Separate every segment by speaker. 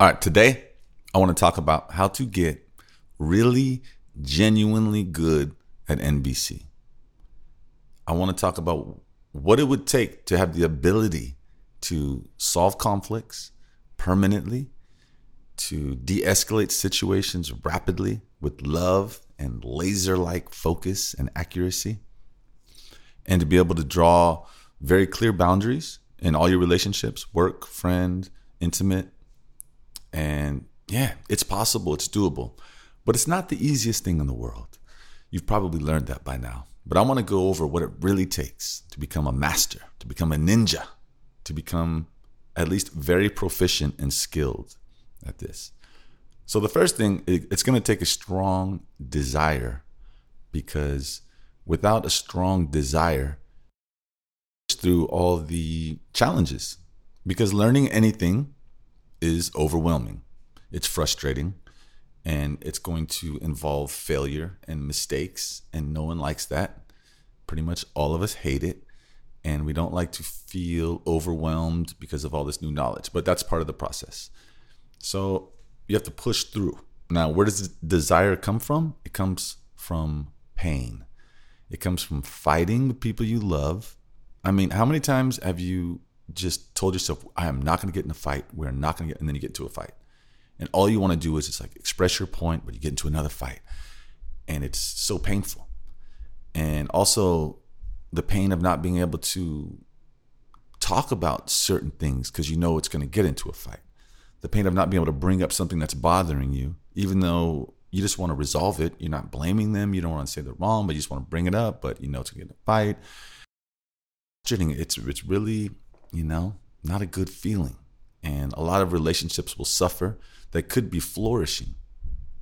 Speaker 1: All right, today I want to talk about how to get really genuinely good at NVC. I want to talk about what it would take to have the ability to solve conflicts permanently, to de escalate situations rapidly with love and laser like focus and accuracy, and to be able to draw very clear boundaries in all your relationships work, friend, intimate, and yeah, it's possible, it's doable, but it's not the easiest thing in the world. You've probably learned that by now. But I want to go over what it really takes to become a master, to become a ninja, to become at least very proficient and skilled at this. So, the first thing, it's going to take a strong desire because without a strong desire, through all the challenges because learning anything is overwhelming. It's frustrating and it's going to involve failure and mistakes, and no one likes that. Pretty much all of us hate it, and we don't like to feel overwhelmed because of all this new knowledge, but that's part of the process. So you have to push through. Now, where does desire come from? It comes from pain. It comes from fighting the people you love. I mean, how many times have you just told yourself, I am not going to get in a fight. We're not going to get, and then you get into a fight. And all you want to do is just like express your point, but you get into another fight. And it's so painful. And also the pain of not being able to talk about certain things because you know it's going to get into a fight. The pain of not being able to bring up something that's bothering you, even though you just want to resolve it. You're not blaming them. You don't want to say they're wrong, but you just want to bring it up, but you know it's going to get in a fight. It's, it's really you know, not a good feeling. And a lot of relationships will suffer that could be flourishing.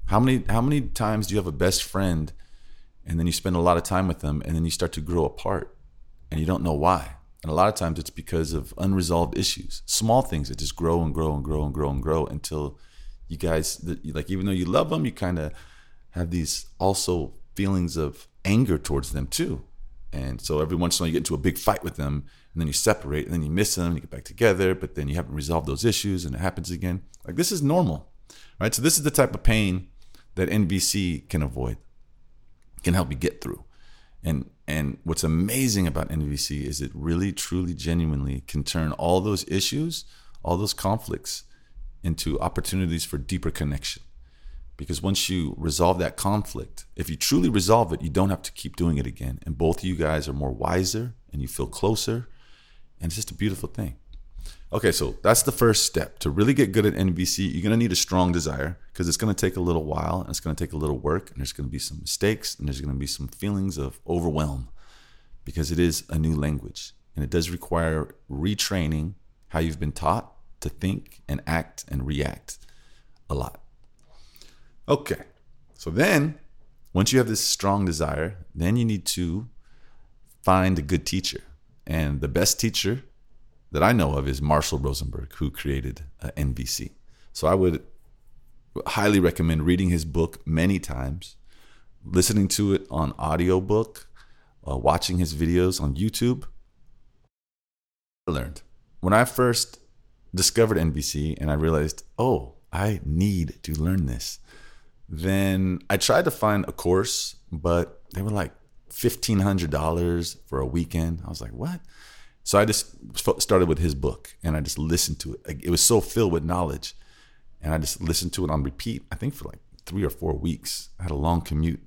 Speaker 1: How many how many times do you have a best friend and then you spend a lot of time with them and then you start to grow apart and you don't know why? And a lot of times it's because of unresolved issues, small things that just grow and grow and grow and grow and grow until you guys like even though you love them, you kind of have these also feelings of anger towards them too. And so every once in a while you get into a big fight with them and then you separate and then you miss them and you get back together, but then you haven't resolved those issues and it happens again. Like this is normal, right? So this is the type of pain that NVC can avoid, can help you get through. And and what's amazing about NVC is it really, truly, genuinely can turn all those issues, all those conflicts into opportunities for deeper connection. Because once you resolve that conflict, if you truly resolve it, you don't have to keep doing it again. And both of you guys are more wiser and you feel closer and it's just a beautiful thing. Okay, so that's the first step. To really get good at NVC, you're gonna need a strong desire because it's gonna take a little while and it's gonna take a little work and there's gonna be some mistakes and there's gonna be some feelings of overwhelm because it is a new language and it does require retraining how you've been taught to think and act and react a lot. Okay, so then once you have this strong desire, then you need to find a good teacher. And the best teacher that I know of is Marshall Rosenberg, who created uh, NVC. So I would highly recommend reading his book many times, listening to it on audiobook, uh, watching his videos on YouTube. I learned when I first discovered NVC and I realized, oh, I need to learn this. Then I tried to find a course, but they were like $1,500 for a weekend. I was like, what? So I just started with his book and I just listened to it. It was so filled with knowledge. And I just listened to it on repeat, I think for like three or four weeks. I had a long commute.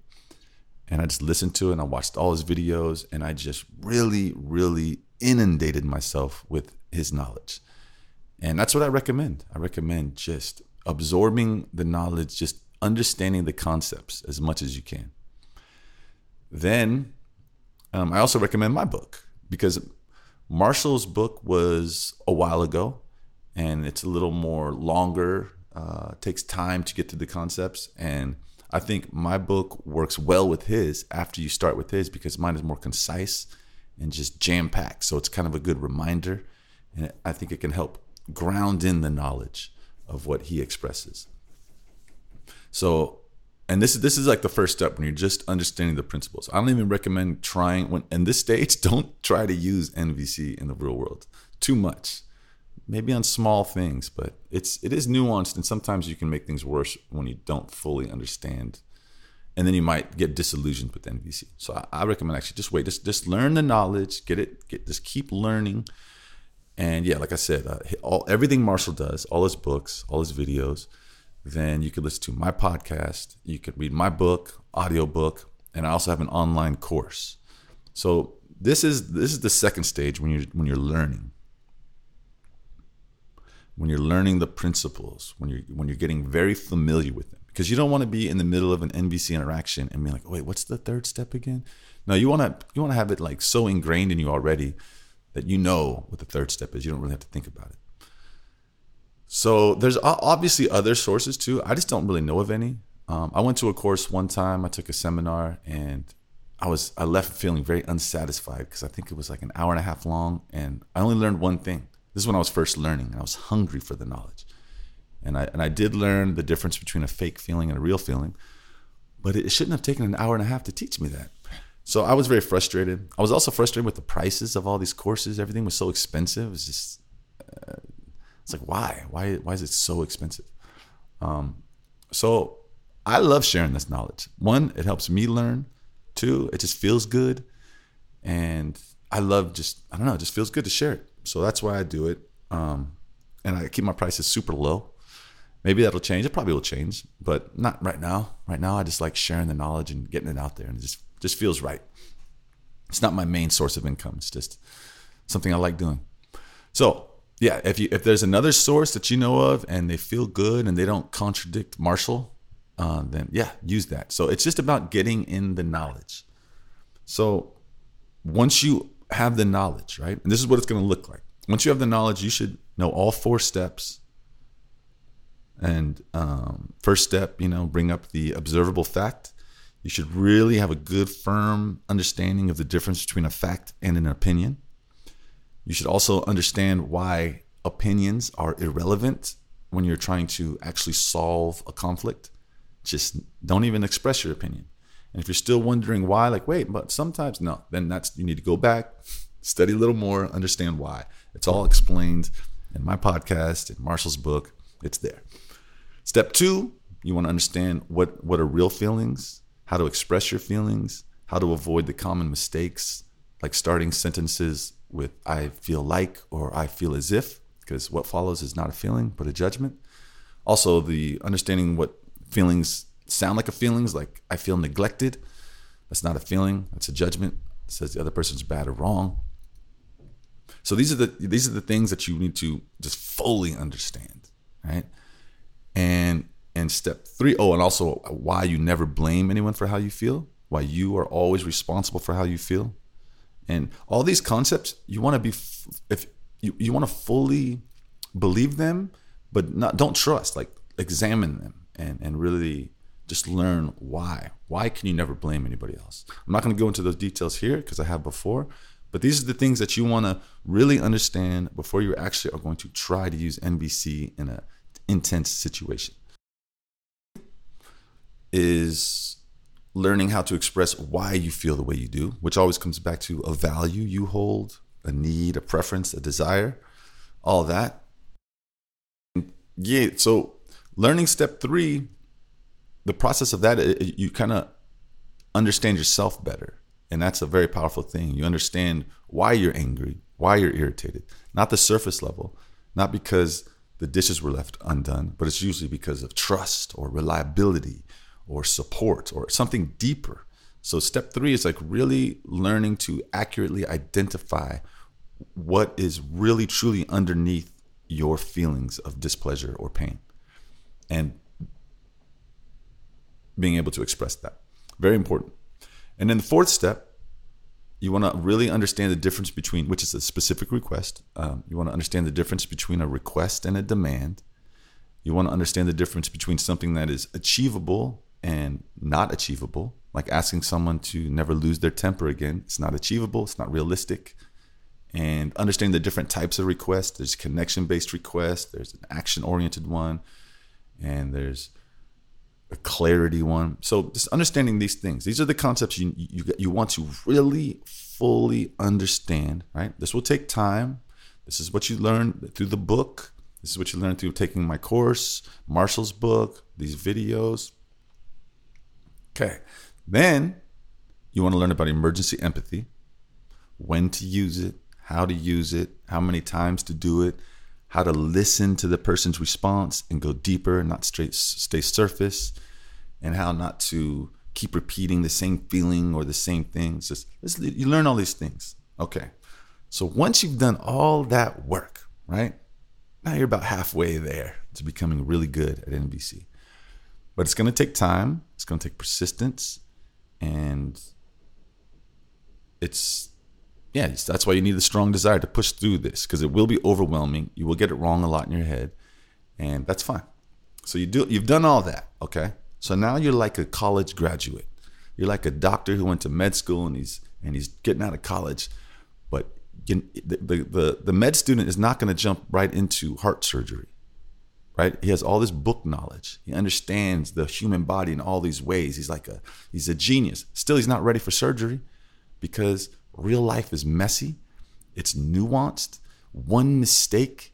Speaker 1: And I just listened to it and I watched all his videos and I just really, really inundated myself with his knowledge. And that's what I recommend. I recommend just absorbing the knowledge, just understanding the concepts as much as you can. Then um, I also recommend my book because Marshall's book was a while ago and it's a little more longer, uh, takes time to get to the concepts. And I think my book works well with his after you start with his because mine is more concise and just jam packed. So it's kind of a good reminder. And I think it can help ground in the knowledge of what he expresses. So and this is this is like the first step when you're just understanding the principles. I don't even recommend trying when in this stage. Don't try to use NVC in the real world too much. maybe on small things, but it's it is nuanced, and sometimes you can make things worse when you don't fully understand, and then you might get disillusioned with NVC. So I, I recommend actually just wait, just just learn the knowledge, get it, get just keep learning, and yeah, like I said, uh, all everything Marshall does, all his books, all his videos, then you could listen to my podcast, you could read my book, audio book, and I also have an online course. So this is this is the second stage when you're when you're learning when you're learning the principles, when you're when you're getting very familiar with them, because you don't want to be in the middle of an NVC interaction and be like, wait, what's the third step again? No, you want to you want to have it like so ingrained in you already that you know what the third step is. You don't really have to think about it. So there's obviously other sources too. I just don't really know of any. Um, I went to a course one time. I took a seminar and I was I left feeling very unsatisfied because I think it was like an hour and a half long, and I only learned one thing. This is when I was first learning. I was hungry for the knowledge. And I, and I did learn the difference between a fake feeling and a real feeling, but it shouldn't have taken an hour and a half to teach me that. So I was very frustrated. I was also frustrated with the prices of all these courses. Everything was so expensive. It was just, uh, it's like, why? Why, why is it so expensive? Um, so I love sharing this knowledge. One, it helps me learn. Two, it just feels good. And I love just, I don't know, it just feels good to share it. So that's why I do it. Um, and I keep my prices super low. Maybe that'll change. It probably will change, but not right now. Right now, I just like sharing the knowledge and getting it out there, and it just just feels right. It's not my main source of income. It's just something I like doing. So yeah, if you if there's another source that you know of and they feel good and they don't contradict Marshall, uh, then yeah, use that. So it's just about getting in the knowledge. So once you have the knowledge, right? And this is what it's going to look like. Once you have the knowledge, you should know all four steps. And um, first step, you know, bring up the observable fact. You should really have a good, firm understanding of the difference between a fact and an opinion. You should also understand why opinions are irrelevant when you're trying to actually solve a conflict. Just don't even express your opinion. And if you're still wondering why, like, wait, but sometimes no, then that's you need to go back, study a little more, understand why. It's all explained in my podcast, in Marshall's book. It's there. Step two, you want to understand what what are real feelings, how to express your feelings, how to avoid the common mistakes, like starting sentences with I feel like or I feel as if, because what follows is not a feeling, but a judgment. Also, the understanding what feelings sound like a feelings like I feel neglected. That's not a feeling. That's a judgment. It says the other person's bad or wrong. So these are the these are the things that you need to just fully understand, right? And and step three, oh, and also why you never blame anyone for how you feel, why you are always responsible for how you feel, and all these concepts you want to be if you you want to fully believe them, but not don't trust. Like examine them and and really just learn why. Why can you never blame anybody else? I'm not going to go into those details here because I have before, but these are the things that you want to really understand before you actually are going to try to use nvc in an intense situation. Is learning how to express why you feel the way you do, which always comes back to a value you hold, a need, a preference, a desire, all that. Yeah, so learning step three the process of that, you kind of understand yourself better. And that's a very powerful thing. You understand why you're angry, why you're irritated, not the surface level, not because the dishes were left undone, but it's usually because of trust or reliability or support or something deeper. So, step three is like really learning to accurately identify what is really truly underneath your feelings of displeasure or pain. And being able to express that. Very important. And then the fourth step, you want to really understand the difference between, which is a specific request. Um, you want to understand the difference between a request and a demand. You want to understand the difference between something that is achievable and not achievable, like asking someone to never lose their temper again. It's not achievable, it's not realistic. And understand the different types of requests. There's connection based requests, there's an action oriented one, and there's a clarity one. So just understanding these things. These are the concepts you you you want to really fully understand, right? This will take time. This is what you learn through the book. This is what you learn through taking my course, Marshall's book, these videos. Okay. Then you want to learn about emergency empathy, when to use it, how to use it, how many times to do it, how to listen to the person's response and go deeper, not straight stay surface, and how not to keep repeating the same feeling or the same things. Just, you learn all these things. Okay. So once you've done all that work, right? Now you're about halfway there to becoming really good at NVC. But it's going to take time, it's going to take persistence, and it's yeah, that's why you need a strong desire to push through this because it will be overwhelming. You will get it wrong a lot in your head, and that's fine. So you do you've done all that, okay? So now you're like a college graduate. You're like a doctor who went to med school and he's and he's getting out of college, but you, the, the the med student is not going to jump right into heart surgery, right? He has all this book knowledge. He understands the human body in all these ways. He's like a he's a genius. Still, he's not ready for surgery because real life is messy, it's nuanced. One mistake,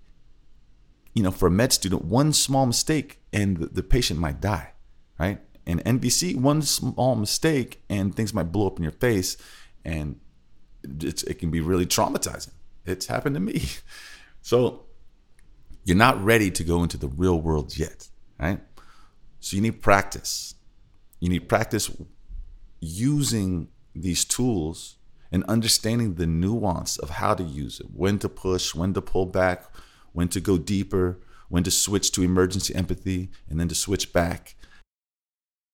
Speaker 1: you know, for a med student, one small mistake and the, the patient might die, right? And NVC, one small mistake and things might blow up in your face, and it can be really traumatizing. It's happened to me. So you're not ready to go into the real world yet, right? So you need practice. You need practice using these tools and understanding the nuance of how to use it, when to push, when to pull back, when to go deeper, when to switch to emergency empathy, and then to switch back.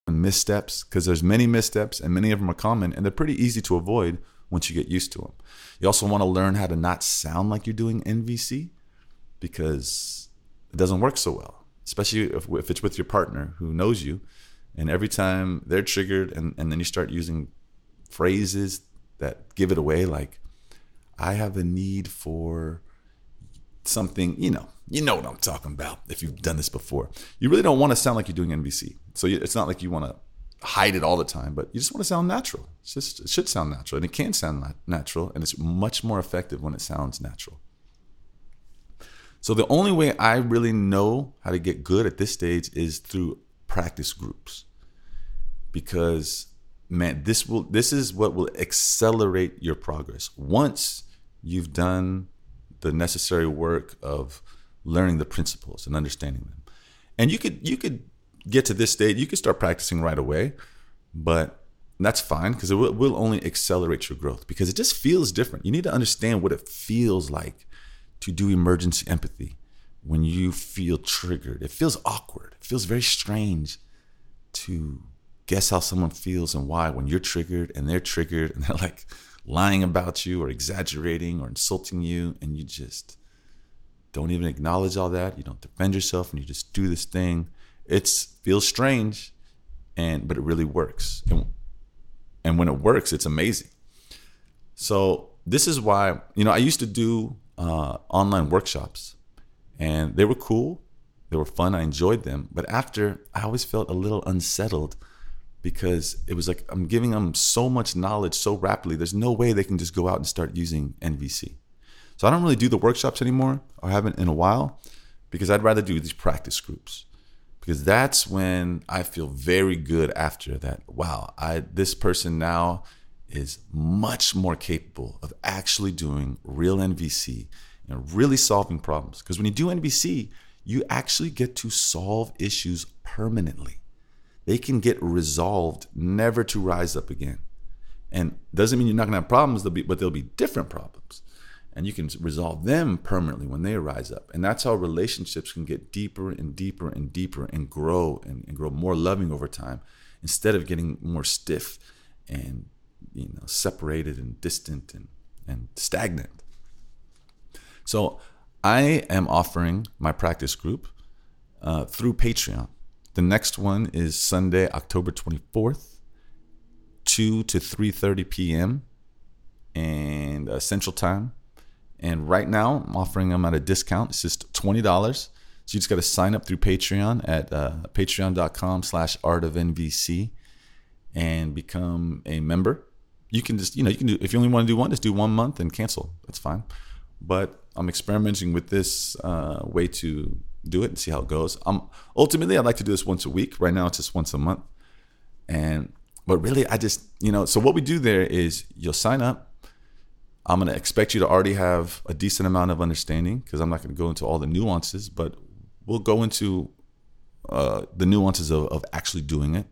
Speaker 1: And missteps, because there's many missteps and many of them are common and they're pretty easy to avoid once you get used to them. You also want to learn how to not sound like you're doing NVC because it doesn't work so well, especially if, if it's with your partner who knows you. And every time they're triggered and, and then you start using phrases that give it away like i have a need for something you know you know what i'm talking about if you've done this before. You really don't want to sound like you're doing nvc so it's not like you want to hide it all the time but you just want to sound natural. It's just it should sound natural and it can sound natural and it's much more effective when it sounds natural so the only way i really know how to get good at this stage is through practice groups because man, this will this is what will accelerate your progress once you've done the necessary work of learning the principles and understanding them. And you could you could get to this stage, you could start practicing right away, but that's fine because it will, will only accelerate your growth because it just feels different. You need to understand what it feels like to do emergency empathy when you feel triggered. It feels awkward. It feels very strange to guess how someone feels and why when you're triggered and they're triggered and they're like lying about you or exaggerating or insulting you and you just don't even acknowledge all that you don't defend yourself and you just do this thing it feels strange and but it really works and, and when it works it's amazing so this is why you know i used to do uh, online workshops and they were cool they were fun i enjoyed them but after i always felt a little unsettled because it was like I'm giving them so much knowledge so rapidly. There's no way they can just go out and start using NVC. So I don't really do the workshops anymore, or haven't in a while, because I'd rather do these practice groups. Because that's when I feel very good after that. Wow, I this person now is much more capable of actually doing real NVC and really solving problems. Because when you do NVC, you actually get to solve issues permanently they can get resolved never to rise up again. And doesn't mean you're not gonna have problems, they'll be, but there'll be different problems. And you can resolve them permanently when they rise up. And that's how relationships can get deeper and deeper and deeper and grow and, and grow more loving over time instead of getting more stiff and you know separated and distant and, and stagnant. So I am offering my practice group uh, through Patreon. The next one is Sunday, October 24th, 2 to 3:30 p.m. and uh, Central Time. And right now, I'm offering them at a discount. It's just $20. So you just got to sign up through Patreon at uh, patreon.com slash art of NVC and become a member. You can just, you know, you can do, if you only want to do one, just do one month and cancel. That's fine. But I'm experimenting with this uh, way to do it and see how it goes. Um, ultimately, I'd like to do this once a week. Right now, it's just once a month. And but really, I just you know. So what we do there is you'll sign up. I'm gonna expect you to already have a decent amount of understanding because I'm not gonna go into all the nuances, but we'll go into uh, the nuances of, of actually doing it.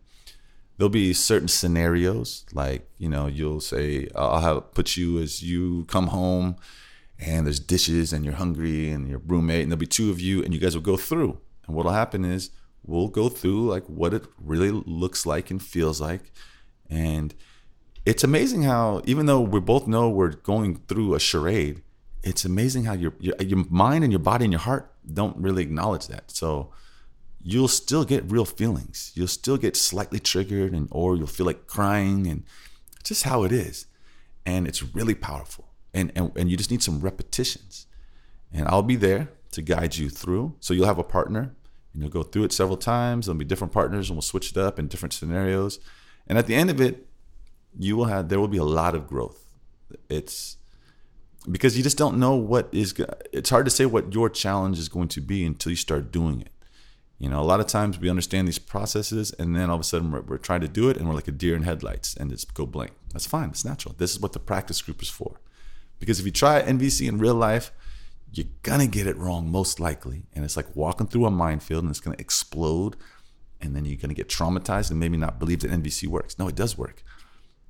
Speaker 1: There'll be certain scenarios, like you know, you'll say, "I'll have put you as you come home." and there's dishes and you're hungry and your roommate and there'll be two of you and you guys will go through and what'll happen is we'll go through like what it really looks like and feels like and it's amazing how even though we both know we're going through a charade it's amazing how your, your your mind and your body and your heart don't really acknowledge that so you'll still get real feelings. You'll still get slightly triggered and or you'll feel like crying and just how it is. And it's really powerful. And, and and you just need some repetitions. And i'll be there to guide you through. So you'll have a partner and you'll go through it several times. There'll be different partners and we'll switch it up in different scenarios. And at the end of it you will have there will be a lot of growth. It's because you just don't know what is it's hard to say what your challenge is going to be until you start doing it you know a lot of times we understand these processes and then all of a sudden we're, we're trying to do it and we're like a deer in headlights and just go blank that's fine it's natural this is what the practice group is for because if you try NVC in real life, you're gonna get it wrong most likely. And it's like walking through a minefield and it's gonna explode. And then you're gonna get traumatized and maybe not believe that NVC works. No, it does work.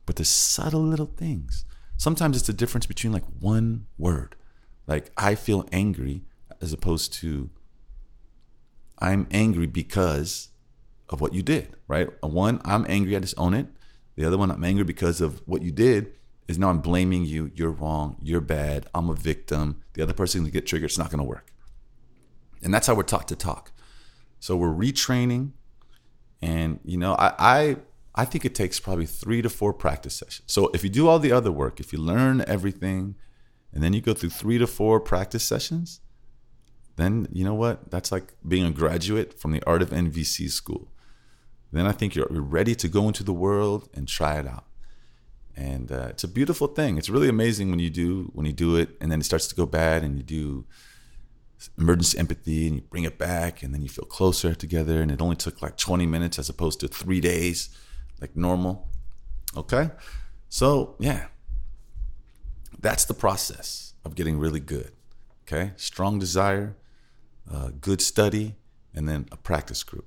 Speaker 1: But there's subtle little things. Sometimes it's the difference between like one word. Like I feel angry as opposed to I'm angry because of what you did, right? One, I'm angry, I just own it. The other one, I'm angry because of what you did is now I'm blaming you. You're wrong. You're bad. I'm a victim. The other person to get triggered. It's not to work. And that's how we're taught to talk. So we're retraining, and you know, I, I I think it takes probably three to four practice sessions. So if you do all the other work, if you learn everything, and then you go through three to four practice sessions, then you know what? That's like being a graduate from the Art of NVC school. Then I think you're ready to go into the world and try it out and uh, it's a beautiful thing. It's really amazing when you do when you do it, and then it starts to go bad, and you do emergency empathy, and you bring it back, and then you feel closer together. And it only took like 20 minutes as opposed to three days, like normal. Okay, so yeah, that's the process of getting really good. Okay, strong desire, uh, good study, and then a practice group.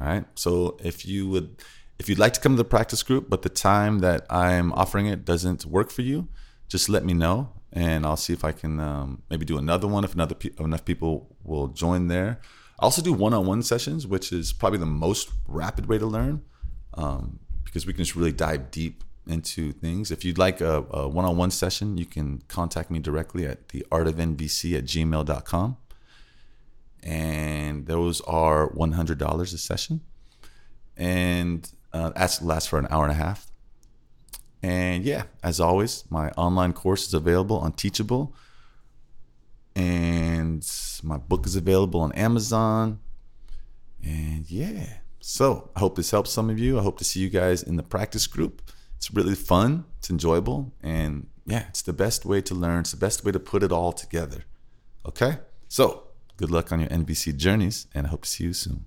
Speaker 1: All right. So if you would if you'd like to come to the practice group, but the time that I'm offering it doesn't work for you, just let me know, and I'll see if I can um, maybe do another one if another pe- enough people will join there. I also do one-on-one sessions, which is probably the most rapid way to learn, um, because we can just really dive deep into things. If you'd like a, a one-on-one session, you can contact me directly at theartofnvc at gmail.com. And those are $100 a session. And uh, that's lasts for an hour and a half. And yeah, as always, my online course is available on Teachable, and my book is available on Amazon. And yeah, so I hope this helps some of you. I hope to see you guys in the practice group. It's really fun, it's enjoyable, and yeah, it's the best way to learn. It's the best way to put it all together. Okay, so good luck on your NVC journeys, and I hope to see you soon.